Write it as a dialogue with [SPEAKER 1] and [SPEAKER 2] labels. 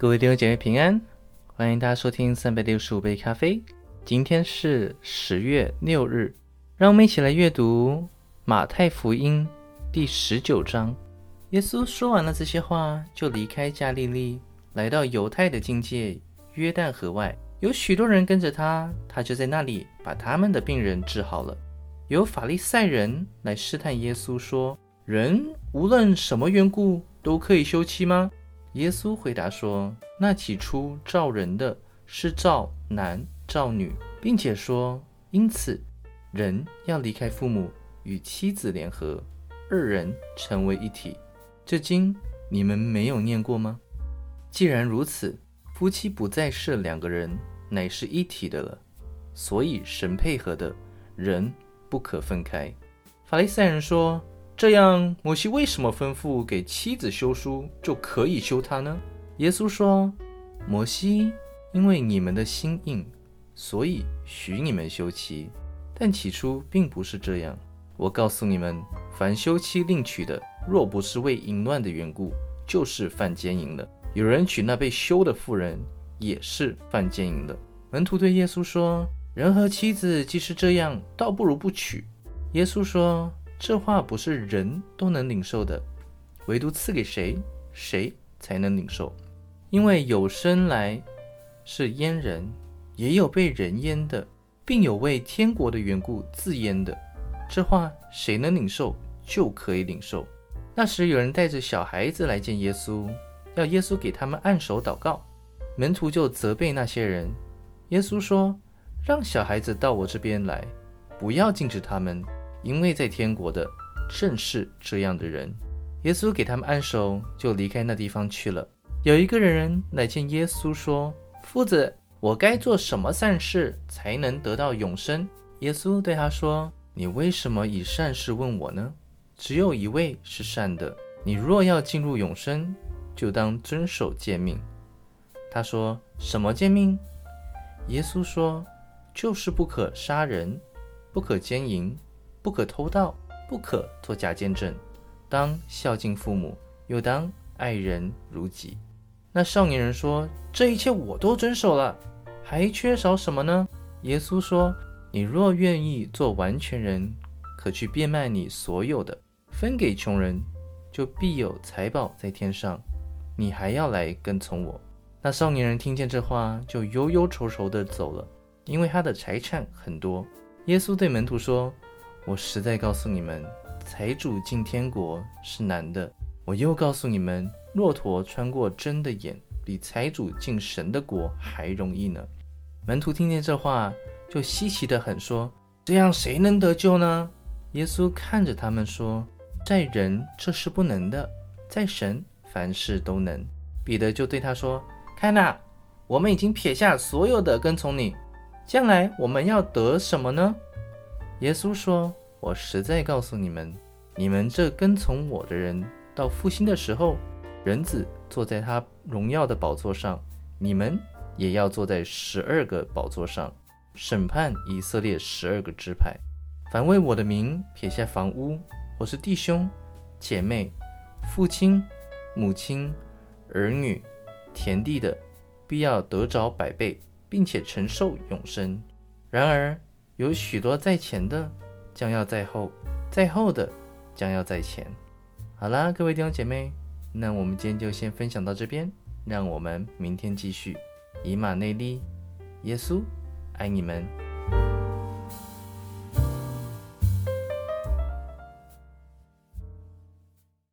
[SPEAKER 1] 各位弟兄姐妹平安，欢迎大家收听三百六十五杯咖啡。今天是十月六日，让我们一起来阅读马太福音第十九章。耶稣说完了这些话，就离开加利利，来到犹太的境界约旦河外，有许多人跟着他，他就在那里把他们的病人治好了。有法利赛人来试探耶稣，说：“人无论什么缘故都可以休妻吗？”耶稣回答说：“那起初造人的是造男造女，并且说，因此人要离开父母，与妻子联合，二人成为一体。这经你们没有念过吗？既然如此，夫妻不再是两个人，乃是一体的了。所以神配合的人。”不可分开。法利赛人说：“这样，摩西为什么吩咐给妻子休书就可以休她呢？”耶稣说：“摩西因为你们的心硬，所以许你们休妻。但起初并不是这样。我告诉你们，凡休妻另娶的，若不是为淫乱的缘故，就是犯奸淫了。有人娶那被休的妇人，也是犯奸淫的。”门徒对耶稣说。人和妻子既是这样，倒不如不娶。耶稣说：“这话不是人都能领受的，唯独赐给谁，谁才能领受。因为有生来是阉人，也有被人阉的，并有为天国的缘故自阉的。这话谁能领受，就可以领受。”那时有人带着小孩子来见耶稣，要耶稣给他们按手祷告。门徒就责备那些人。耶稣说。让小孩子到我这边来，不要禁止他们，因为在天国的正是这样的人。耶稣给他们按手，就离开那地方去了。有一个人来见耶稣，说：“夫子，我该做什么善事才能得到永生？”耶稣对他说：“你为什么以善事问我呢？只有一位是善的。你若要进入永生，就当遵守诫命。”他说：“什么诫命？”耶稣说。就是不可杀人，不可奸淫，不可偷盗，不可作假见证，当孝敬父母，又当爱人如己。那少年人说：“这一切我都遵守了，还缺少什么呢？”耶稣说：“你若愿意做完全人，可去变卖你所有的，分给穷人，就必有财宝在天上。你还要来跟从我。”那少年人听见这话，就忧忧愁愁地走了。因为他的财产很多，耶稣对门徒说：“我实在告诉你们，财主进天国是难的。我又告诉你们，骆驼穿过针的眼，比财主进神的国还容易呢。”门徒听见这话，就稀奇的很，说：“这样谁能得救呢？”耶稣看着他们说：“在人这是不能的，在神凡事都能。”彼得就对他说：“看呐，我们已经撇下所有的，跟从你。”将来我们要得什么呢？耶稣说：“我实在告诉你们，你们这跟从我的人，到复兴的时候，人子坐在他荣耀的宝座上，你们也要坐在十二个宝座上，审判以色列十二个支派。凡为我的名撇下房屋，或是弟兄、姐妹、父亲、母亲、儿女、田地的，必要得着百倍。”并且承受永生。然而，有许多在前的，将要在后；在后的，将要在前。好啦，各位弟兄姐妹，那我们今天就先分享到这边，让我们明天继续。以马内利，耶稣爱你们。